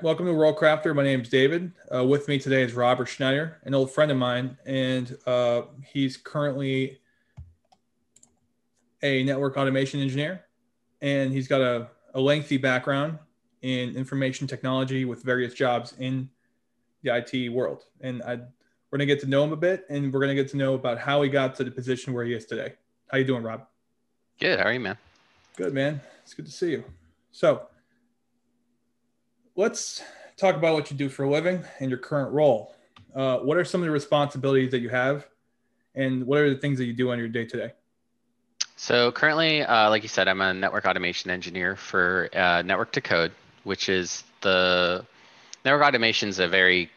Welcome to World Crafter. My name is David. Uh, with me today is Robert Schneider, an old friend of mine, and uh, he's currently a network automation engineer, and he's got a, a lengthy background in information technology with various jobs in the IT world. And I, we're gonna get to know him a bit, and we're gonna get to know about how he got to the position where he is today. How you doing, Rob? Good. How are you, man? Good, man. It's good to see you. So let's talk about what you do for a living and your current role. Uh, what are some of the responsibilities that you have, and what are the things that you do on your day to day? So currently, uh, like you said, I'm a network automation engineer for uh, Network to Code, which is the network automation is a very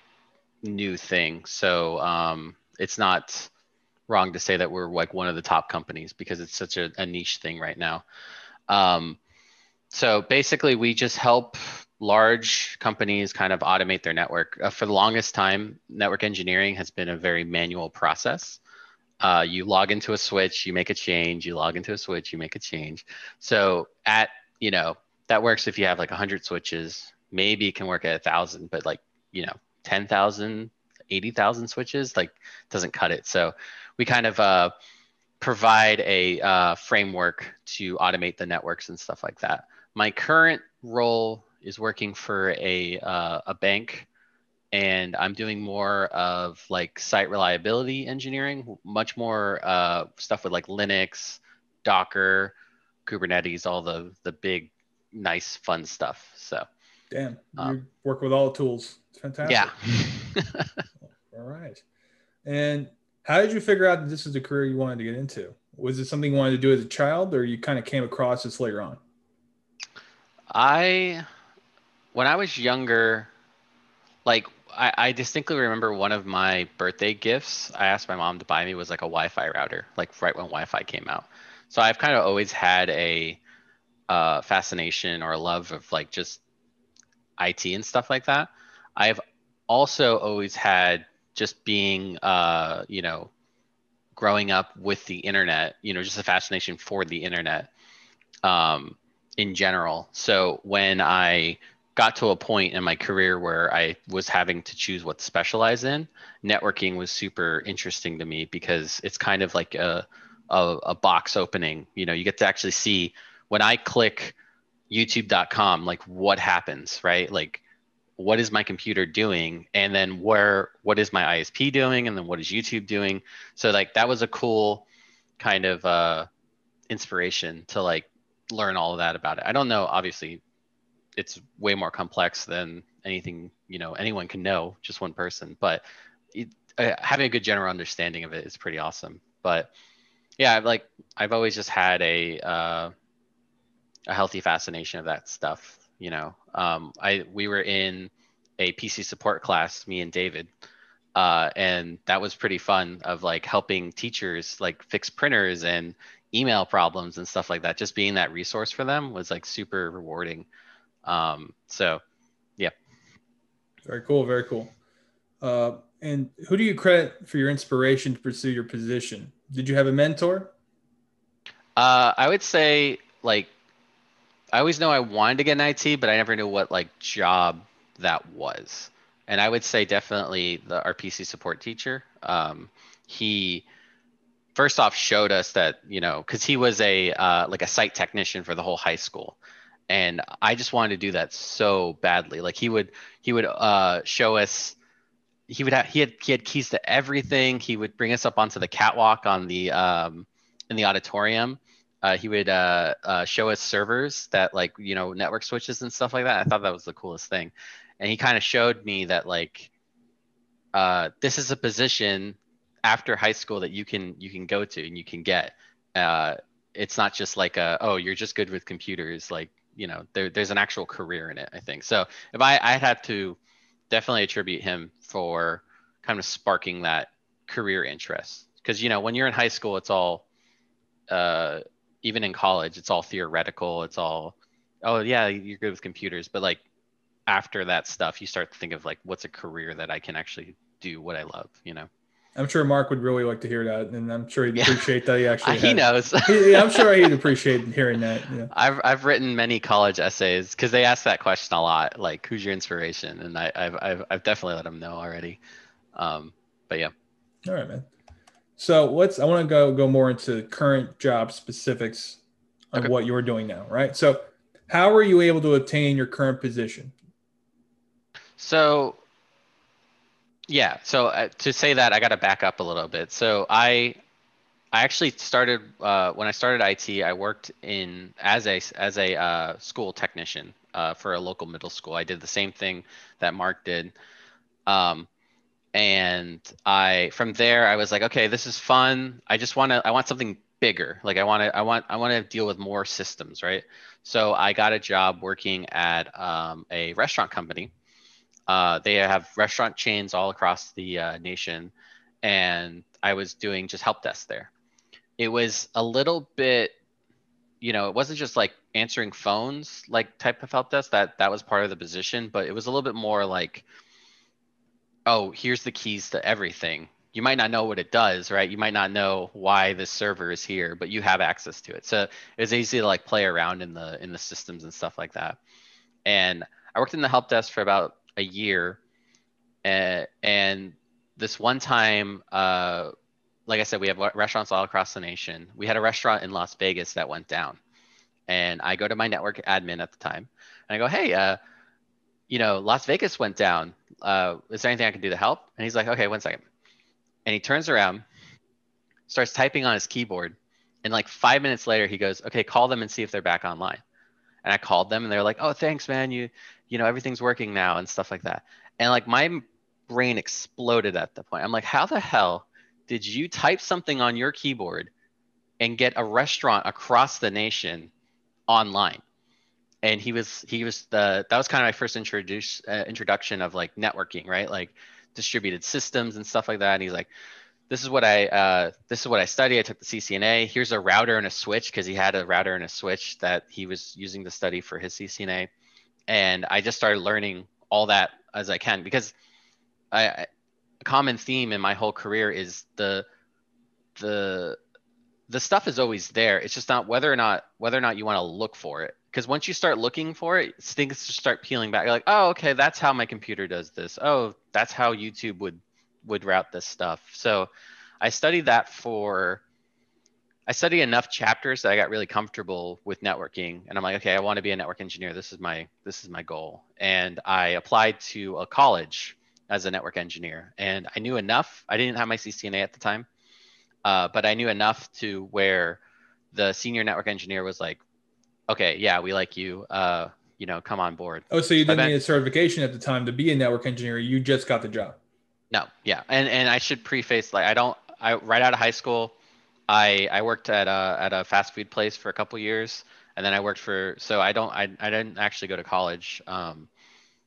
new thing. So um, it's not wrong to say that we're like one of the top companies because it's such a, a niche thing right now. Um, so basically, we just help large companies kind of automate their network. Uh, for the longest time, network engineering has been a very manual process. Uh, you log into a switch, you make a change, you log into a switch, you make a change. So at, you know, that works if you have like 100 switches, maybe it can work at a 1,000, but like, you know, 10,000, 80,000 switches, like doesn't cut it. So we kind of uh, provide a uh, framework to automate the networks and stuff like that. My current role is working for a uh, a bank, and I'm doing more of like site reliability engineering, much more uh, stuff with like Linux, Docker, Kubernetes, all the the big, nice, fun stuff. So. Damn, you um, work with all the tools. It's fantastic. Yeah. all right. And how did you figure out that this is the career you wanted to get into? Was it something you wanted to do as a child, or you kind of came across this later on? I when I was younger, like I, I, distinctly remember one of my birthday gifts I asked my mom to buy me was like a Wi-Fi router, like right when Wi-Fi came out. So I've kind of always had a uh, fascination or a love of like just IT and stuff like that. I've also always had just being, uh, you know, growing up with the internet, you know, just a fascination for the internet um, in general. So when I got to a point in my career where I was having to choose what to specialize in, networking was super interesting to me because it's kind of like a, a, a box opening. You know, you get to actually see when I click youtube.com, like what happens, right? Like, what is my computer doing? And then where, what is my ISP doing? And then what is YouTube doing? So, like, that was a cool kind of uh, inspiration to like learn all of that about it. I don't know, obviously, it's way more complex than anything you know anyone can know just one person. But it, uh, having a good general understanding of it is pretty awesome. But yeah I've like i've always just had a uh, a healthy fascination of that stuff you know. Um, i we were in a pc support class me and david uh, and that was pretty fun of like helping teachers like fix printers and email problems and stuff like that. Just being that resource for them was like super rewarding um, so, yeah. Very cool. Very cool. Uh, and who do you credit for your inspiration to pursue your position? Did you have a mentor? Uh, I would say like I always know I wanted to get an IT, but I never knew what like job that was. And I would say definitely the RPC support teacher. Um, he first off showed us that you know because he was a uh, like a site technician for the whole high school, and I just wanted to do that so badly. Like he would he would uh, show us he would have he had he had keys to everything. He would bring us up onto the catwalk on the um, in the auditorium. Uh, he would uh, uh, show us servers that like you know network switches and stuff like that. I thought that was the coolest thing, and he kind of showed me that like uh, this is a position after high school that you can you can go to and you can get. Uh, it's not just like a oh you're just good with computers like you know there, there's an actual career in it i think. So if i i had to definitely attribute him for kind of sparking that career interest. Because you know when you're in high school it's all uh, even in college it's all theoretical. It's all oh yeah you're good with computers. But like after that stuff you start to think of like what's a career that i can actually do what i love you know I'm sure Mark would really like to hear that, and I'm sure he'd Yeah. appreciate that he actually. he had- knows. yeah, I'm sure he'd appreciate hearing that. Yeah. I've I've written many college essays because they ask that question a lot, like who's your inspiration, and I, I've I've I've definitely let them know already. Um, but yeah, All right, man. So let's. I want to go go more into current job specifics on Okay. what you're doing now, right? So, how were you able to obtain your current position? so yeah, so uh, to say that I got to back up a little bit. So I I actually started uh, when I started IT. I worked in as a as a uh, school technician uh, for a local middle school. I did the same thing that Mark did. Um, and I from there I was like, okay, this is fun. I just want to I want something bigger. Like I want to I want I want to deal with more systems, right? So I got a job working at um, a restaurant company. Uh, they have restaurant chains all across the uh, nation, and I was doing just help desk there. It was a little bit, you know, it wasn't just like answering phones, like type of help desk. That that was part of the position, but it was a little bit more like oh, here's the keys to everything. You might not know what it does, right? You might not know why this server is here, but you have access to it. So it's easy to like play around in the in the systems and stuff like that. And I worked in the help desk for about a year, uh, and this one time, uh, like I said, we have restaurants all across the nation. We had a restaurant in Las Vegas that went down, and I go to my network admin at the time, and I go, "Hey, uh, you know, Las Vegas went down. Uh, is there anything I can do to help? And he's like, okay, one second. And he turns around, starts typing on his keyboard. And like five minutes later, he goes, okay, call them and see if they're back online. And I called them and they're like, oh, thanks, man. You, you know, everything's working now and stuff like that. And like my brain exploded at the point. I'm like, how the hell did you type something on your keyboard and get a restaurant across the nation online? and he was he was the that was kind of my first introduce uh, introduction of like networking right like distributed systems and stuff like that and he's like this is what i uh, this is what i study i took the ccna here's a router and a switch because he had a router and a switch that he was using to study for his ccna and i just started learning all that as i can because I, I a common theme in my whole career is the the the stuff is always there. It's just not whether or not whether or not you want to look for it. Because once you start looking for it things just start peeling back. You're like oh okay that's how my computer does this. Oh that's how youtube would would route this stuff. So i studied that for i studied enough chapters that i got really comfortable with networking and i'm like okay i want to be a network engineer this is my this is my goal and i applied to a college as a network engineer and i knew enough i didn't have my ccna at the time uh, but i knew enough to where the senior network engineer was like okay, yeah, we like you. Uh, you know, come on board. Oh, so you didn't need a certification at the time to be a network engineer. You just got the job. No, yeah, and and I should preface like I don't. I right out of high school, I I worked at a at a fast food place for a couple years, and then I worked for. So I don't. I I didn't actually go to college. Um,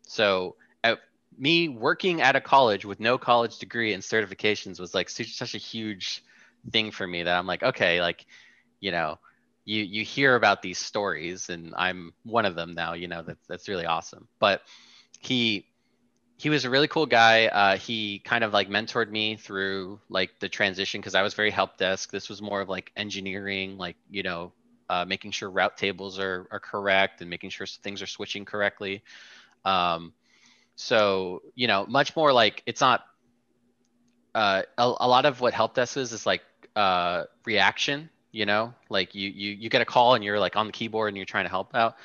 so uh, me working at a college with no college degree and certifications was like such, such a huge thing for me that I'm like, okay, like, you know, you you hear about these stories, and I'm one of them now. You know, that's that's really awesome. But he he was a really cool guy. Uh, he kind of like mentored me through like the transition because I was very help desk. This was more of like engineering, like you know, uh, making sure route tables are are correct and making sure things are switching correctly. Um, so you know, much more like it's not. Uh, a, a lot of what help desk is is like uh, reaction. You know, like you you you get a call and you're like on the keyboard and you're trying to help out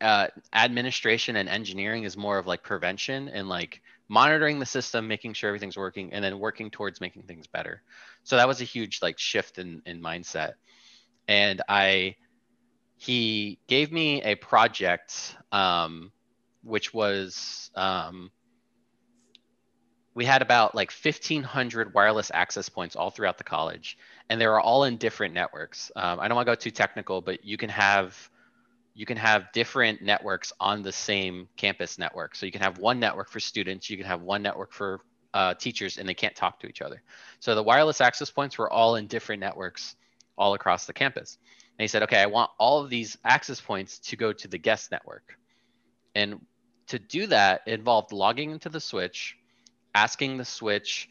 uh, administration and engineering is more of like prevention and like monitoring the system making sure everything's working and then working towards making things better. So that was a huge like shift in in mindset. And i he gave me a project um which was um we had about like 1500 wireless access points all throughout the college and they were all in different networks. Um, i don't want to go too technical but you can have you can have different networks on the same campus network. So you can have one network for students, you can have one network for uh, teachers, and they can't talk to each other. So the wireless access points were all in different networks all across the campus. And he said, okay, I want all of these access points to go to the guest network. And to do that, involved logging into the switch, asking the switch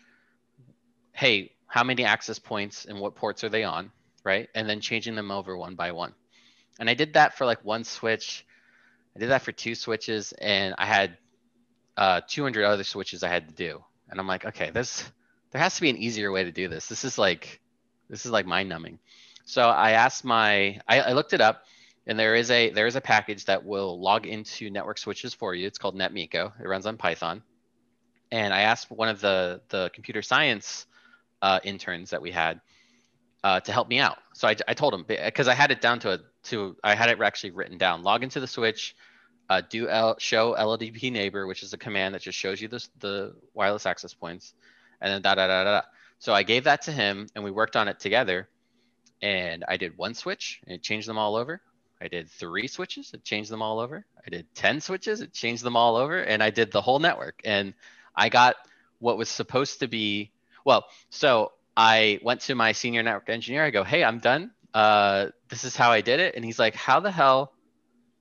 hey, how many access points and what ports are they on, right? And then changing them over one by one. And I did that for like one switch. I did that for two switches, and I had uh, 200 other switches I had to do. And I'm like, okay, this there has to be an easier way to do this. This is like this is like mind numbing. So I asked my I, I looked it up and there is a there is a package that will log into network switches for you. It's called NetMiko. It runs on Python. And I asked one of the the computer science uh, interns that we had uh, to help me out. So I, I told him because I had it down to a to I had it actually written down. Log into the switch, uh, do L, show LLDP neighbor, which is a command that just shows you the the wireless access points, and then da da da da. So I gave that to him, and we worked on it together. And I did one switch, and it changed them all over. I did three switches, it changed them all over. I did ten switches, it changed them all over, and I did the whole network. And I got what was supposed to be well. So I went to my senior network engineer. I go, "Hey, I'm done. Uh, this is how I did it." And he's like, "How the hell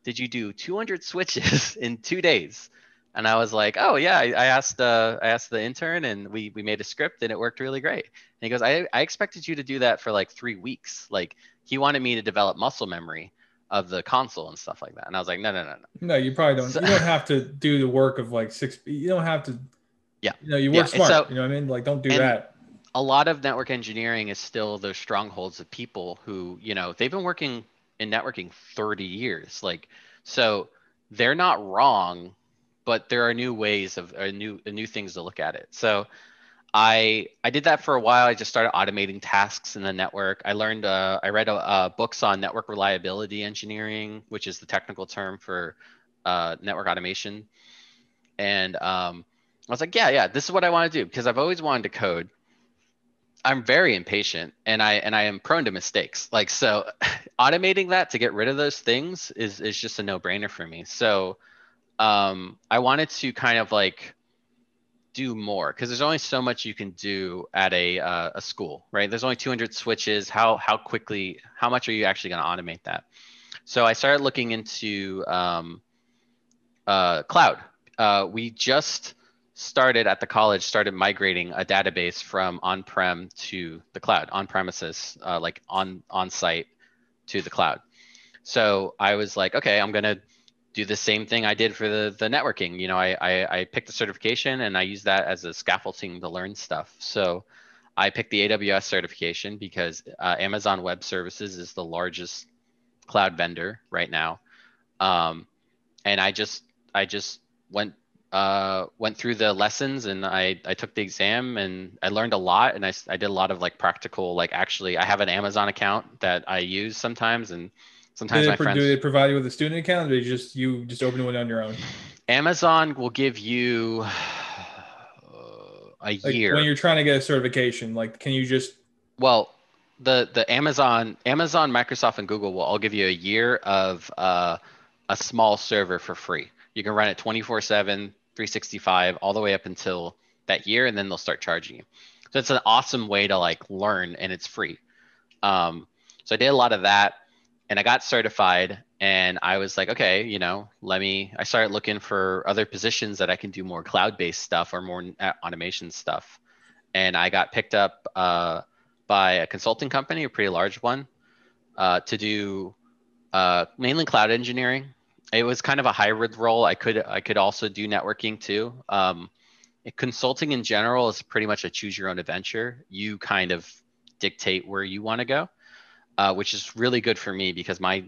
did you do 200 switches in two days?" And I was like, "Oh yeah, I, I asked uh, I asked the intern, and we we made a script, and it worked really great." And he goes, "I I expected you to do that for like three weeks. Like he wanted me to develop muscle memory." of the console and stuff like that. And I was like, no, no, no, no. No, you probably don't. So, you don't have to do the work of like six. You don't have to. Yeah. You know, you work yeah. smart. So, you know what I mean? Like, don't do that. A lot of network engineering is still those strongholds of people who, you know, they've been working in networking 30 years. Like, so they're not wrong, but there are new ways of uh, new uh, new things to look at it. So I I did that for a while. I just started automating tasks in the network. I learned uh, I read uh, books on network reliability engineering, which is the technical term for uh, network automation. And um, I was like, yeah, yeah, this is what I want to do because I've always wanted to code. I'm very impatient and I and I am prone to mistakes. Like so, automating that to get rid of those things is is just a no brainer for me. So um, I wanted to kind of like do more because there's only so much you can do at a uh, a school, right? There's only 200 switches. How how quickly? How much are you actually going to automate that? So I started looking into um, uh, cloud. Uh, we just started at the college started migrating a database from on-prem to the cloud, on premises, uh, like on on site to the cloud. So I was like, okay, I'm gonna do the same thing I did for the, the networking. You know, I, I, I picked a certification and I use that as a scaffolding to learn stuff. So I picked the AWS certification because uh, Amazon Web Services is the largest cloud vendor right now. Um, and I just I just went uh, went through the lessons and I, I took the exam and I learned a lot and I, I did a lot of like practical like actually I have an Amazon account that I use sometimes and Sometimes do my they, friends do they provide you with a student account, or just you just open one on your own? Amazon will give you uh, a like year when you're trying to get a certification. Like, can you just? Well, the the Amazon, Amazon, Microsoft, and Google will all give you a year of uh, a small server for free. You can run it 24/7, 365, all the way up until that year, and then they'll start charging you. So it's an awesome way to like learn, and it's free. Um, so I did a lot of that and I got certified and I was like, okay, you know, let me, I started looking for other positions that I can do more cloud based stuff or more automation stuff. And I got picked up uh, by a consulting company, a pretty large one, uh, to do uh, mainly cloud engineering. It was kind of a hybrid role. I could, I could also do networking too. Um, consulting in general is pretty much a choose your own adventure. You kind of dictate where you want to go uh, which is really good for me because my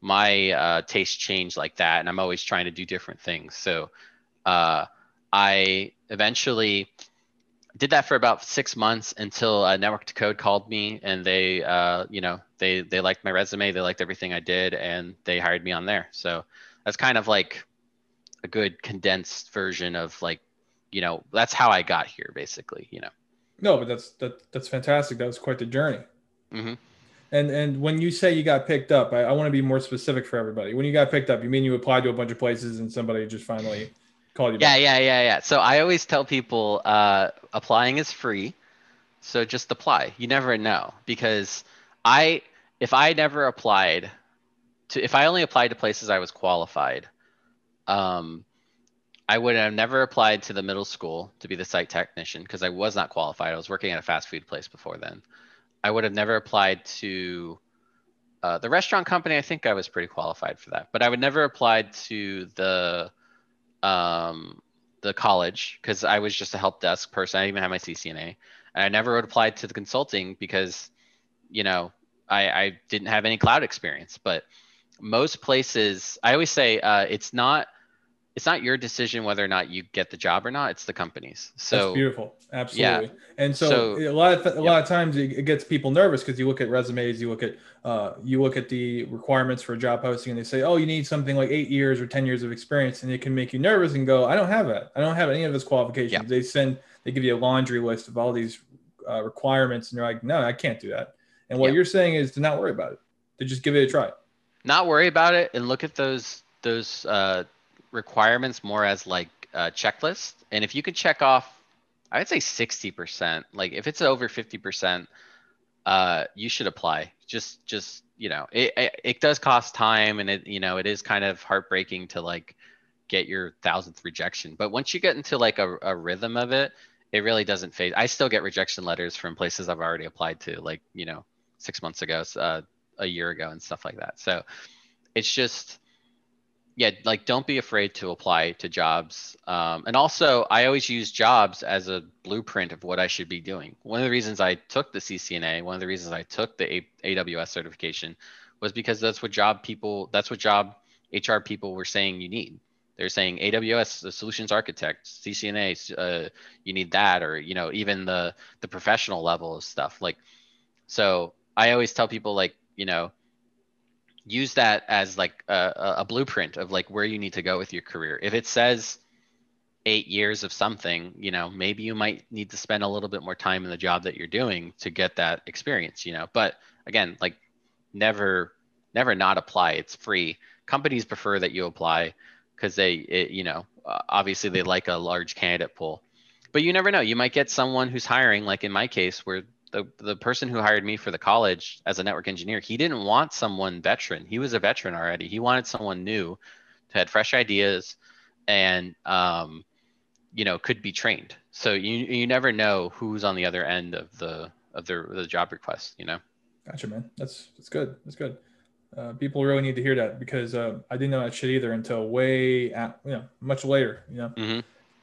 my uh, taste changed like that, and I'm always trying to do different things. So uh, I eventually did that for about six months until uh, Network to Code called me, and they, uh, you know, they they liked my resume, they liked everything I did, and they hired me on there. So that's kind of like a good condensed version of like, you know, that's how I got here, basically. You know. No, but that's that that's fantastic. That was quite the journey. Mm-hmm. And and when you say you got picked up, I, I want to be more specific for everybody. When you got picked up, you mean you applied to a bunch of places and somebody just finally called you? Yeah, back? yeah, yeah, yeah. So I always tell people uh, applying is free, so just apply. You never know because I if I never applied to if I only applied to places I was qualified, um, I would have never applied to the middle school to be the site technician because I was not qualified. I was working at a fast food place before then. I would have never applied to uh, the restaurant company. I think I was pretty qualified for that, but I would never applied to the um, the college because I was just a help desk person. I didn't even have my CCNA, and I never would applied to the consulting because, you know, I, I didn't have any cloud experience. But most places, I always say uh, it's not it's not your decision whether or not you get the job or not. It's the company's. So That's beautiful, absolutely. Yeah. And so, so a lot of th- a yep. lot of times it, gets people nervous because you look at resumes, you look at uh, you look at the requirements for a job posting, and they say, oh, you need something like eight years or ten years of experience, and it can make you nervous and go, I don't have that. I don't have any of those qualifications. Yep. They send they give you a laundry list of all these uh, requirements, and you're like, no, I can't do that. And what you're saying is to not worry about it, to just give it a try. Not worry about it, and look at those those uh, requirements more as like a checklist. And if you could check off, I would say 60%, like if it's over 50%, uh, you should apply. Just, just, you know, it, it, it does cost time and it, you know, it is kind of heartbreaking to like get your thousandth rejection. But once you get into like a, a rhythm of it, it really doesn't fade. I still get rejection letters from places I've already applied to, like, you know, six months ago, uh, a year ago and stuff like that. So it's just, yeah, like don't be afraid to apply to jobs. Um, and also, I always use jobs as a blueprint of what I should be doing. One of the reasons I took the CCNA, one of the reasons I took the AWS certification, was because that's what job people, that's what job HR people were saying you need. They're saying AWS, the solutions architect, CCNA, uh, you need that, or you know, even the the professional level of stuff. Like, so I always tell people like, you know, use that as like a, a blueprint of like where you need to go with your career. If it says eight years of something, you know, maybe you might need to spend a little bit more time in the job that you're doing to get that experience, you know. But again, like never, never not apply. It's free. Companies prefer that you apply because they, it, you know, obviously they like a large candidate pool. But you never know. You might get someone who's hiring, like in my case, where the the person who hired me for the college as a network engineer, he didn't want someone veteran. He was a veteran already. He wanted someone new, who had fresh ideas, and um, you know, could be trained. So you you never know who's on the other end of the of the the job request. You know. Gotcha, man. That's that's good. That's good. Uh, people really need to hear that because uh, I didn't know that shit either until way at, you know much later. You know. Mm-hmm.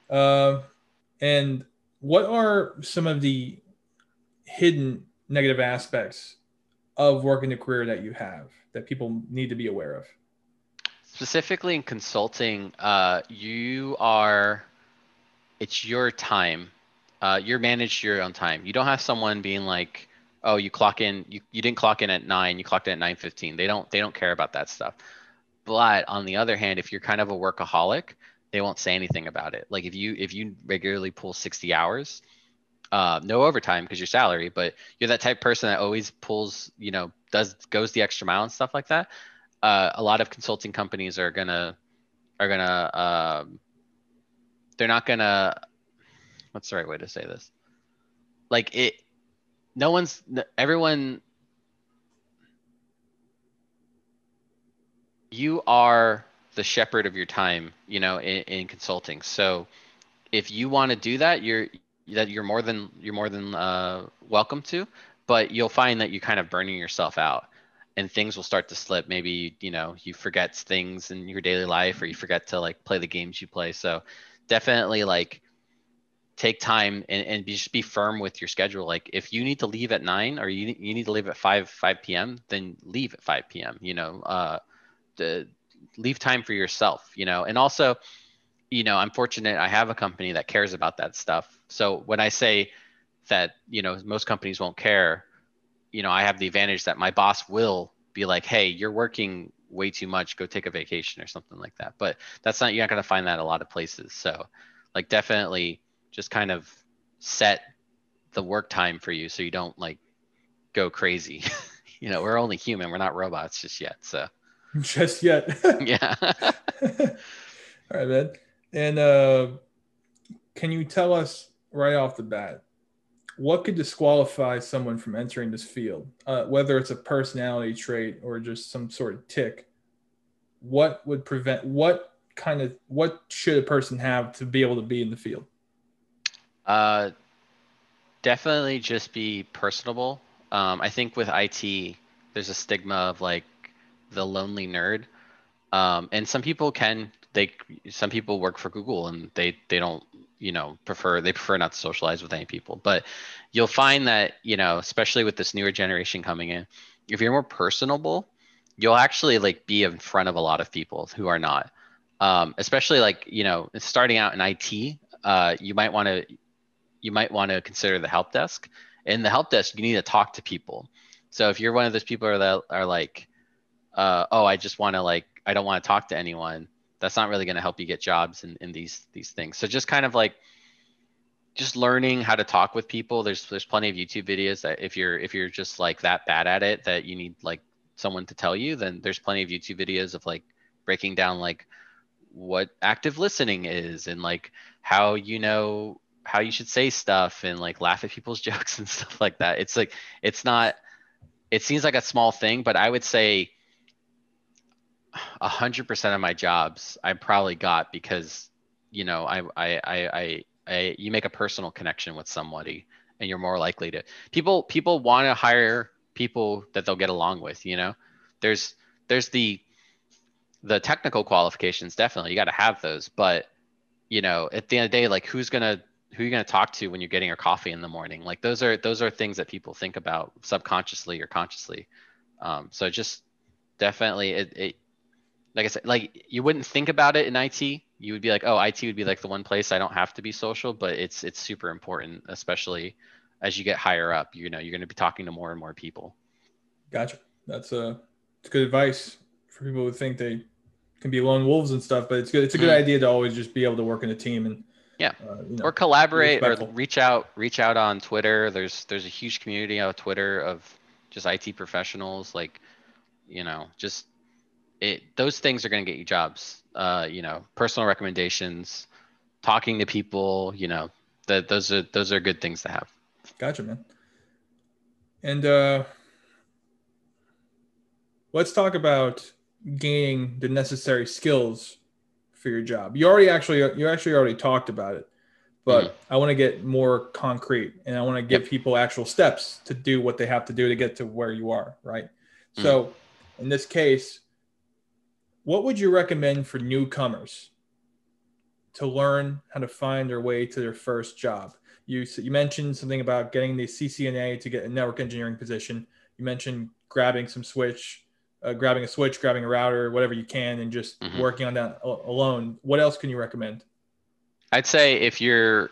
Uh, and what are some of the hidden negative aspects of working the career that you have that people need to be aware of? Specifically in consulting, uh, you are, it's your time. Uh, you're managed your own time. You don't have someone being like, oh, you clock in, you, you didn't clock in at nine, you clocked in at nine fifteen. They don't they don't care about that stuff. But on the other hand, if you're kind of a workaholic, they won't say anything about it. Like if you if you regularly pull 60 hours, uh, no overtime because your salary, but you're that type of person that always pulls, you know, does goes the extra mile and stuff like that. Uh, a lot of consulting companies are gonna are gonna um, they're not gonna what's the right way to say this? Like it, no one's everyone. You are the shepherd of your time, you know, in, in consulting. So if you want to do that, you're that you're more than you're more than uh, welcome to, but you'll find that you're kind of burning yourself out, and things will start to slip. Maybe you know you forget things in your daily life, or you forget to like play the games you play. So definitely like take time and, and be, just be firm with your schedule. Like if you need to leave at nine or you, you need to leave at five, 5 PM, then leave at 5 PM, you know, uh, the, leave time for yourself, you know, and also, you know, I'm fortunate I have a company that cares about that stuff. So when I say that, you know, most companies won't care, you know, I have the advantage that my boss will be like, hey, you're working way too much, go take a vacation or something like that. But that's not, you're not going to find that a lot of places. So, like, definitely just kind of set the work time for you so you don't like go crazy. you know, we're only human, we're not robots just yet. So, just yet. yeah. All right, man. And uh, can you tell us right off the bat what could disqualify someone from entering this field, uh, whether it's a personality trait or just some sort of tick? What would prevent? What kind of what should a person have to be able to be in the field? Uh, definitely just be personable. Um, I think with IT, there's a stigma of like the lonely nerd. Um, and some people can they some people work for Google and they they don't you know prefer they prefer not to socialize with any people. But you'll find that you know especially with this newer generation coming in, if you're more personable, you'll actually like be in front of a lot of people who are not. Um, especially like you know starting out in IT, uh, you might want to you might want to consider the help desk. In the help desk, you need to talk to people. So if you're one of those people that are like, uh, oh, I just want to like, I don't want to talk to anyone. That's not really going to help you get jobs in, in these these things. So just kind of like, just learning how to talk with people. There's there's plenty of YouTube videos that if you're if you're just like that bad at it that you need like someone to tell you, then there's plenty of YouTube videos of like breaking down like what active listening is and like how you know how you should say stuff and like laugh at people's jokes and stuff like that. It's like it's not it seems like a small thing, but I would say a hundred percent of my jobs I probably got because you know I, I I I I you make a personal connection with somebody and you're more likely to people people want to hire people that they'll get along with you know? There's there's the the technical qualifications definitely you got to have those but you know at the end of the day like who's gonna who are you to talk to when you're getting your coffee in the morning? Like those are those are things that people think about subconsciously or consciously. Um, so just definitely it, it like i said like you wouldn't think about it in it you would be like oh it would be like the one place i don't have to be social but it's it's super important especially as you get higher up you know you're going to be talking to more and more people gotcha that's a uh, it's good advice for people who think they can be lone wolves and stuff but it's good it's a good mm. idea to always just be able to work in a team and yeah, uh, you know, or collaborate or reach out. Reach out on Twitter. There's there's a huge community on Twitter of just IT professionals. Like, you know, just it. Those things are going to get you jobs. Uh, you know, personal recommendations, talking to people. You know, that those are those are good things to have. Gotcha, man. And uh, let's talk about gaining the necessary skills for your job. You already actually you actually already talked about it, but mm-hmm. I want to get more concrete and I want to give yep. people actual steps to do what they have to do to get to where you are, right? Mm-hmm. So, in this case, what would you recommend for newcomers to learn how to find their way to their first job? You you mentioned something about getting the CCNA to get a network engineering position. You mentioned grabbing some switch uh, grabbing a switch, grabbing a router, whatever you can, and just mm-hmm. working on that alone. What else can you recommend? I'd say if you're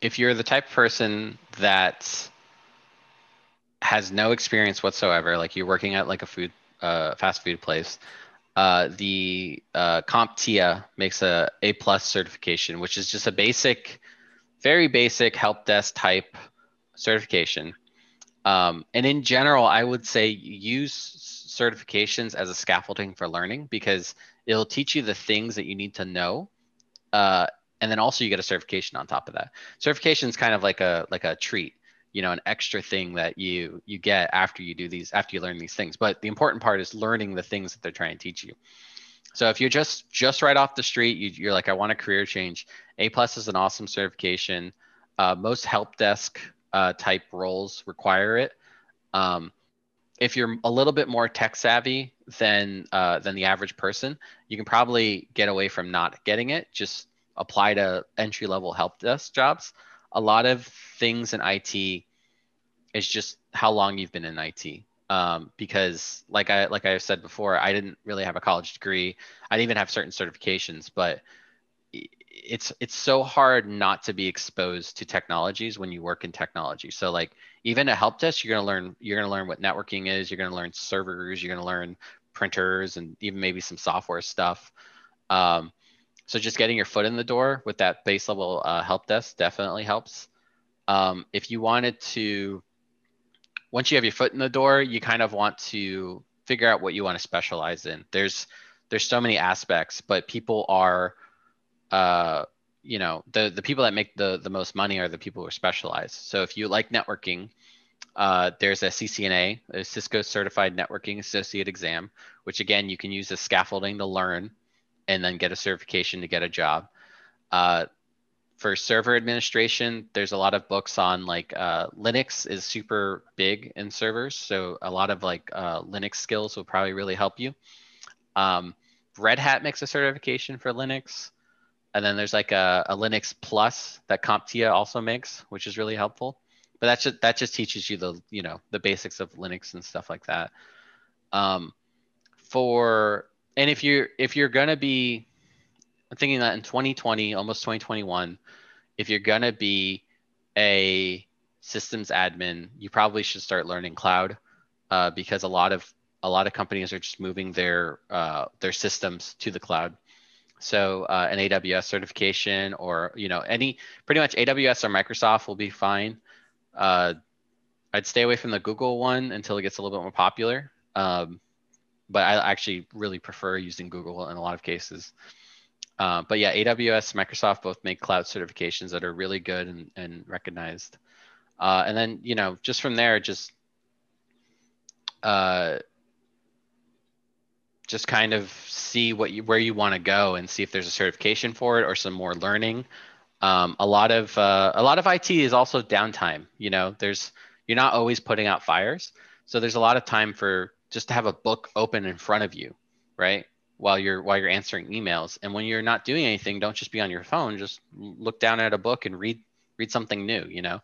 if you're the type of person that has no experience whatsoever, like you're working at like a food uh, fast food place, uh, the uh, CompTIA makes a A plus certification, which is just a basic, very basic help desk type certification. Um, and in general, I would say use certifications as a scaffolding for learning because it'll teach you the things that you need to know. Uh, and then also you get a certification on top of that. Certification is kind of like a like a treat, you know, an extra thing that you you get after you do these after you learn these things. But the important part is learning the things that they're trying to teach you. So if you're just just right off the street, you, you're like, I want a career change. A plus is an awesome certification. Uh, most help desk uh, type roles require it. Um, if you're a little bit more tech savvy than uh, than the average person, you can probably get away from not getting it. Just apply to entry level help desk jobs. A lot of things in IT is just how long you've been in IT. Um, because like I like I said before, I didn't really have a college degree. I didn't even have certain certifications, but it's it's so hard not to be exposed to technologies when you work in technology. So like even a help desk, you're gonna learn you're gonna learn what networking is. You're gonna learn servers. You're gonna learn printers and even maybe some software stuff. Um, so just getting your foot in the door with that base level uh, help desk definitely helps. Um, if you wanted to, once you have your foot in the door, you kind of want to figure out what you want to specialize in. There's there's so many aspects, but people are uh, you know, the the people that make the the most money are the people who are specialized. So if you like networking, uh, there's a CCNA, a Cisco Certified Networking Associate Exam, which again you can use as scaffolding to learn and then get a certification to get a job. Uh, for server administration, there's a lot of books on like uh, Linux is super big in servers. So a lot of like uh, Linux skills will probably really help you. Um, Red Hat makes a certification for Linux. And then there's like a, a Linux Plus that CompTIA also makes, which is really helpful. But that just that just teaches you the you know the basics of Linux and stuff like that. Um, for and if you're if you're gonna be I'm thinking that in 2020, almost 2021, if you're gonna be a systems admin, you probably should start learning cloud uh, because a lot of a lot of companies are just moving their uh, their systems to the cloud. So uh, an AWS certification or you know any pretty much AWS or Microsoft will be fine. Uh, I'd stay away from the Google one until it gets a little bit more popular. Um, but I actually really prefer using Google in a lot of cases. Uh, but yeah, AWS, Microsoft both make cloud certifications that are really good and, and recognized. Uh, and then you know just from there, just uh, just kind of see what you where you want to go and see if there's a certification for it or some more learning. Um, a lot of uh, a lot of IT is also downtime. You know, there's you're not always putting out fires, so there's a lot of time for just to have a book open in front of you, right? While you're while you're answering emails, and when you're not doing anything, don't just be on your phone. Just look down at a book and read read something new. You know,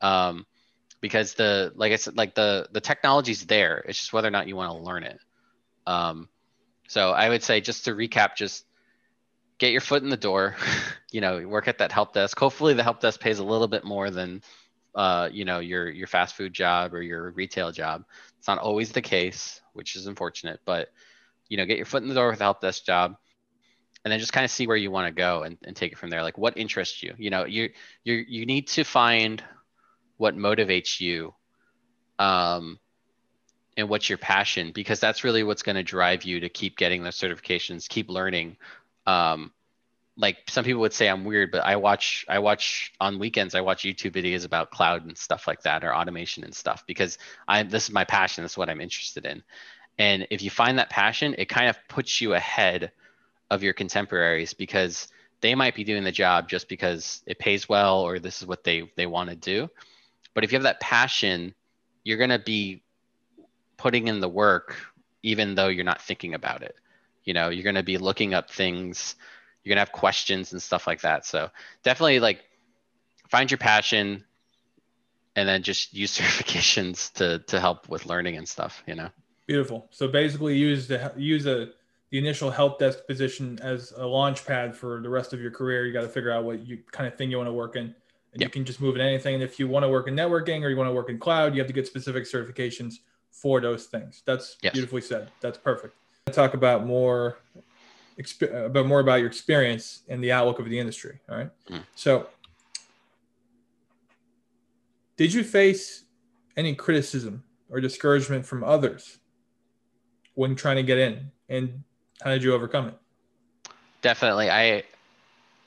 um, because the like I said, like the the technology's there. It's just whether or not you want to learn it. Um, so I would say just to recap, just get your foot in the door, you know, work at that help desk. Hopefully the help desk pays a little bit more than uh, you know, your your fast food job or your retail job. It's not always the case, which is unfortunate, but you know, get your foot in the door with a help desk job and then just kind of see where you want to go and, and take it from there. Like what interests you? You know, you you you need to find what motivates you um and what's your passion because that's really what's going to drive you to keep getting those certifications keep learning um, like some people would say i'm weird but i watch i watch on weekends i watch youtube videos about cloud and stuff like that or automation and stuff because i this is my passion this is what i'm interested in. And if you find that passion it kind of puts you ahead of your contemporaries because they might be doing the job just because it pays well or this is what they they want to do. But if you have that passion you're to be putting in the work even though you're not thinking about it. You know you're to be looking up things you're going to have questions and stuff like that so definitely like find your passion and then just use certifications to to help with learning and stuff you know beautiful so basically use the use a the initial help desk position as a launch pad for the rest of your career you got to figure out what you kind of thing you want to work in and yep. you can just move in anything and if you want to work in networking or you want to work in cloud you have to get specific certifications for those things. That's yes. beautifully said. That's perfect. Talk about more about more about your experience and the outlook of the industry. All right. Mm. So, did you face any criticism or discouragement from others when trying to get in, and how did you overcome it? Definitely. I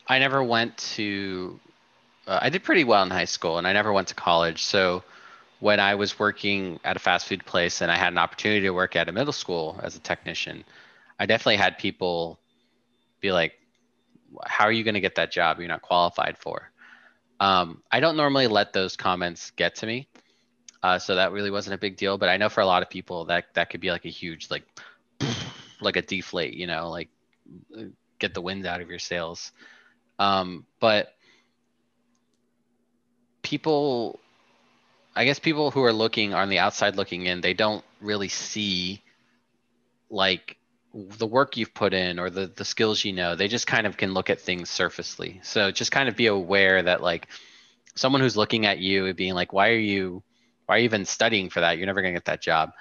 I never went to. Uh, I did pretty well in high school, and I never went to college. So when I was working at a fast food place and I had an opportunity to work at a middle school as a technician, I definitely had people be like, how are you going to get that job you're not qualified for? Um, I don't normally let those comments get to me. Uh, so that really wasn't a big deal, but I know for a lot of people that that could be like a huge, like, like a deflate, you know, like get the wind out of your sails. Um, but people I guess people who are looking on the outside looking in, they don't really see like the work you've put in or the the skills you know. They just kind of can look at things surfacely. So just kind of be aware that like someone who's looking at you and being like, why are you why are you even studying for that? You're never gonna get that job.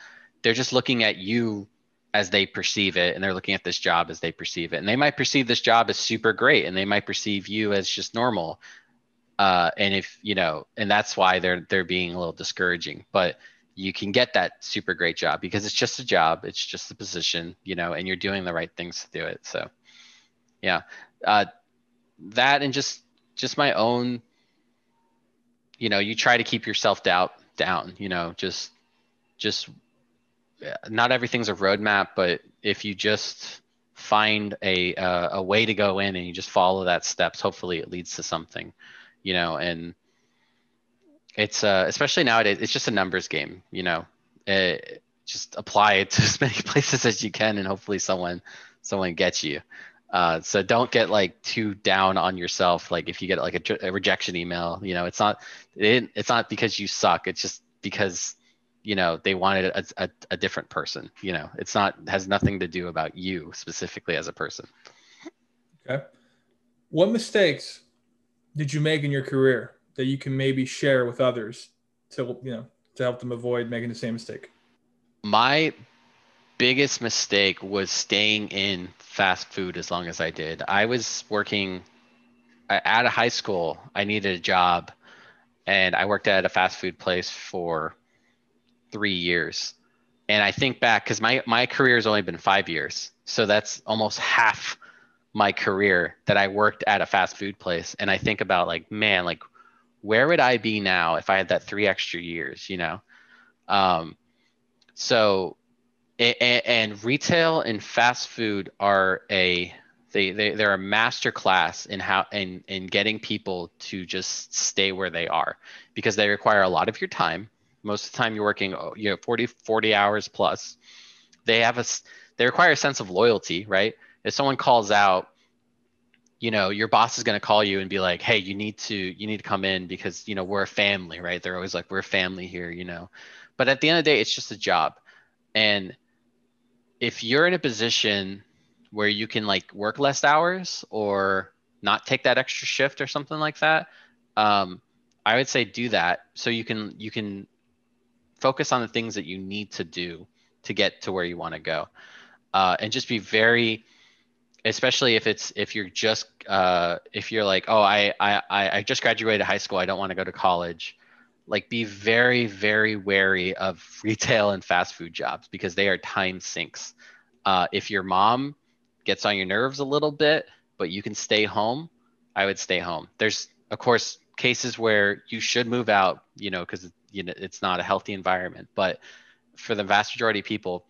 They're just looking at you as they perceive it and they're looking at this job as they perceive it and they might perceive this job as super great and they might perceive you as just normal uh, and if you know and that's why they're they're being a little discouraging but you can get that super great job because it's just a job it's just a position you know and you're doing the right things to do it. So yeah. Uh, that and just just my own you know you try to keep yourself doubt down you know just just not everything's a roadmap but if you just find a uh, a way to go in and you just follow that steps hopefully it leads to something you know and it's uh especially nowadays it's just a numbers game you know? It, just apply it to as many places as you can and hopefully someone someone gets you. Uh, so don't get like too down on yourself like if you get like a, a rejection email you know? It's not it, it's not because you suck it's just because you know they wanted a, a, a different person you know? It's not has nothing to do about you specifically as a person. Okay. What mistakes did you make in your career that you can maybe share with others to you know to help them avoid making the same mistake my biggest mistake was staying in fast food as long as i did i was working out of high school i needed a job and i worked at a fast food place for three years. And I think back because my my career has only been five years, so that's almost half my career that I worked at a fast food place. And I think about like, man, like where would I be now if I had that three extra years? You know, um, so and, and retail and fast food are a they, they they're a master class in how in in getting people to just stay where they are because they require a lot of your time. Most of the time you're working oh, you know 40 40 hours plus. They have a they require a sense of loyalty right? If someone calls out you know your boss is going to call you and be like hey you need to you need to come in because you know we're a family right? They're always like we're a family here you know? But at the end of the day it's just a job. And if you're in a position where you can like work less hours or not take that extra shift or something like that um, i would say do that so you can you can focus on the things that you need to do to get to where you want to go. Uh, and just be very especially if it's if you're just uh, if you're like oh I, I i just graduated high school i don't want to go to college like be very very wary of retail and fast food jobs because they are time sinks. Uh, if your mom gets on your nerves a little bit but you can stay home i would stay home. There's of course cases where you should move out you know because you know it's not a healthy environment but for the vast majority of people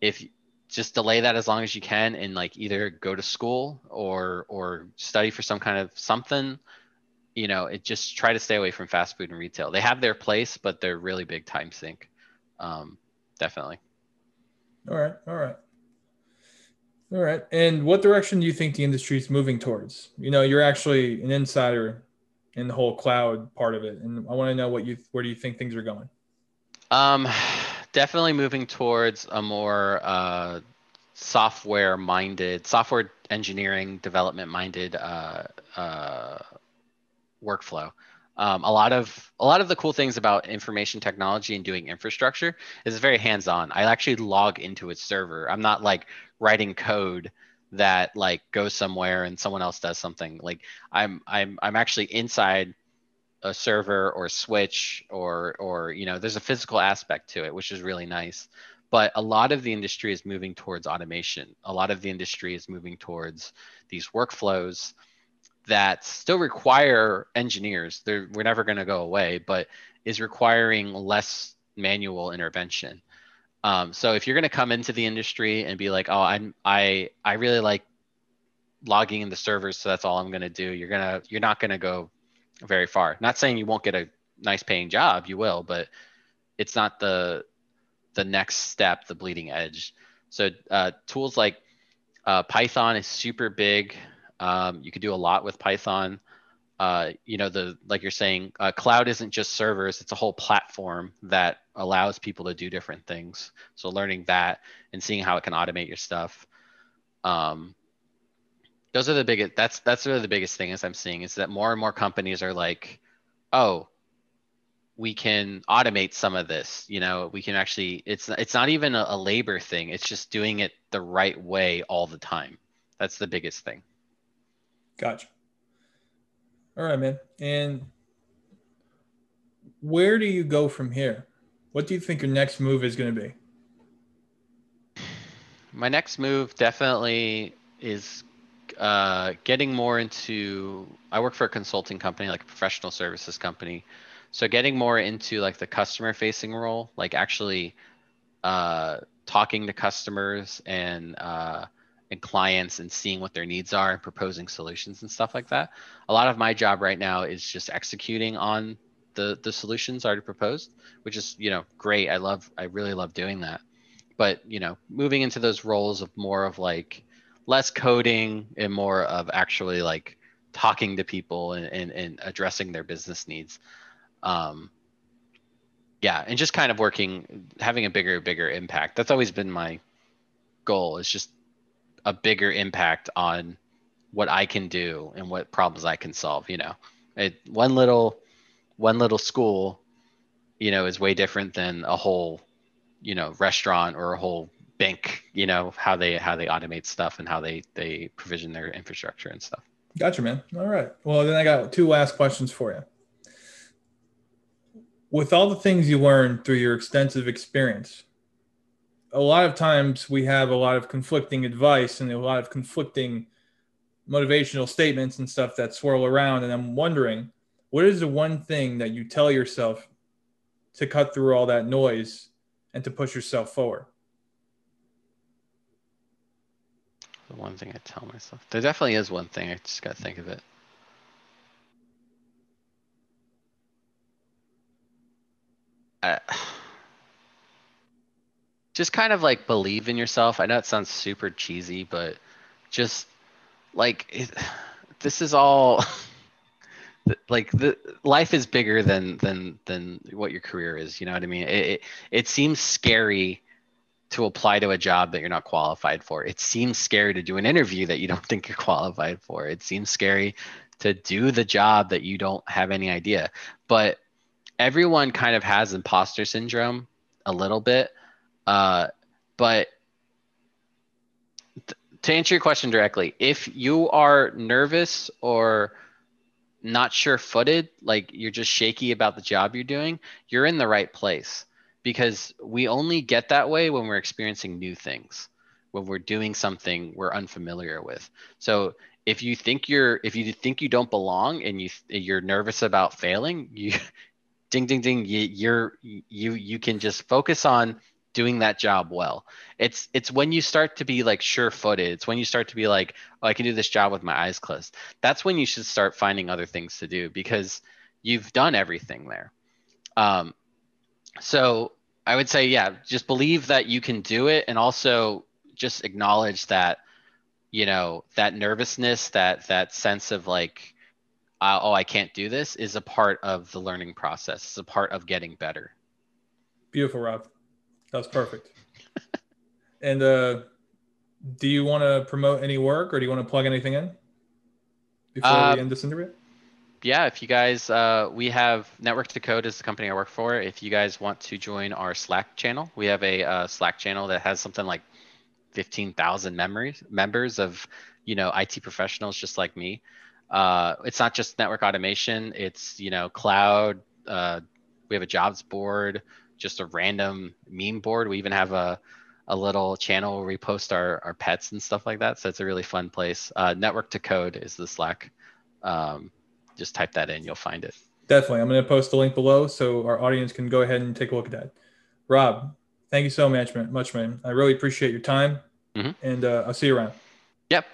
if just delay that as long as you can and like either go to school or or study for some kind of something. You know it just try to stay away from fast food and retail. They have their place but they're really big time sink. Um, definitely. All right all right. All right and what direction do you think the industry is moving towards? You know you're actually an insider in the whole cloud part of it. And I want to know what you where do you think things are going? Um, definitely moving towards a more uh, software minded, software engineering development minded uh, uh, workflow. Um, a lot of a lot of the cool things about information technology and doing infrastructure is very hands on. I actually log into its server. I'm not like writing code that like goes somewhere and someone else does something like i'm i'm i'm actually inside a server or switch or or you know there's a physical aspect to it which is really nice. But a lot of the industry is moving towards automation. A lot of the industry is moving towards these workflows that still require engineers. They're, we're never going to go away but is requiring less manual intervention. Um, so if you're going to come into the industry and be like, oh, I'm I I really like logging in the servers, so that's all I'm going to do. You're gonna you're not going to go very far. Not saying you won't get a nice paying job, you will, but it's not the the next step, the bleeding edge. So uh, tools like uh, Python is super big. Um, you could do a lot with Python uh, you know the like you're saying uh, cloud isn't just servers it's a whole platform that allows people to do different things so learning that and seeing how it can automate your stuff um, those are the biggest that's that's really the biggest thing as i'm seeing is that more and more companies are like oh we can automate some of this you know we can actually it's it's not even a, a labor thing it's just doing it the right way all the time that's the biggest thing gotcha all right, man. And where do you go from here? What do you think your next move is going to be? My next move definitely is uh, getting more into. I work for a consulting company, like a professional services company. So getting more into like the customer facing role, like actually uh, talking to customers and uh, and clients and seeing what their needs are and proposing solutions and stuff like that. A lot of my job right now is just executing on the the solutions already proposed, which is you know great. I love I really love doing that. But you know, moving into those roles of more of like less coding and more of actually like talking to people and, and, and addressing their business needs. Um, yeah, and just kind of working, having a bigger, bigger impact. That's always been my goal. Is just a bigger impact on what I can do and what problems I can solve. You know, it, one little one little school, you know, is way different than a whole, you know, restaurant or a whole bank. You know, how they how they automate stuff and how they they provision their infrastructure and stuff. Gotcha, man. All right. Well, then I got two last questions for you. With all the things you learned through your extensive experience, a lot of times we have a lot of conflicting advice and a lot of conflicting motivational statements and stuff that swirl around. And I'm wondering, what is the one thing that you tell yourself to cut through all that noise and to push yourself forward? The one thing I tell myself. There definitely is one thing. I just gotta think of it. I, just kind of like believe in yourself. I know it sounds super cheesy, but just like it, this is all like the life is bigger than than than what your career is. You know what I mean? It it, it seems scary to apply to a job that you're not qualified for. It seems scary to do an interview that you don't think you're qualified for. It seems scary to do the job that you don't have any idea. But everyone kind of has imposter syndrome a little bit. Uh, but to answer your question directly, if you are nervous or not sure footed, like you're just shaky about the job you're doing, you're in the right place because we only get that way when we're experiencing new things when we're doing something we're unfamiliar with. So if you think you're if you think you don't belong and you you're nervous about failing you ding ding ding you, you're you you can just focus on doing that job well. It's it's when you start to be like sure-footed. It's when you start to be like oh i can do this job with my eyes closed. That's when you should start finding other things to do because you've done everything there. Um, so I would say, yeah, just believe that you can do it, and also just acknowledge that, you know, that nervousness, that that sense of like, uh, oh, I can't do this, is a part of the learning process. It's a part of getting better. Beautiful, Rob. That was perfect. and uh, do you want to promote any work, or do you want to plug anything in before uh, we end this interview? Yeah, if you guys, uh, we have Network to Code is the company I work for. If you guys want to join our Slack channel, we have a uh, Slack channel that has something like 15,000 memories members of, you know, IT professionals just like me. Uh, it's not just network automation. It's, you know, cloud. Uh, we have a jobs board, just a random meme board. We even have a, a little channel where we post our, our pets and stuff like that. So it's a really fun place. Uh, Network to Code is the Slack. Um, just type that in, you'll find it. Definitely. I'm going to post the link below so our audience can go ahead and take a look at that. Rob, thank you so much, man. Much, man. I really appreciate your time. Mm-hmm. And uh, I'll see you around. Yep.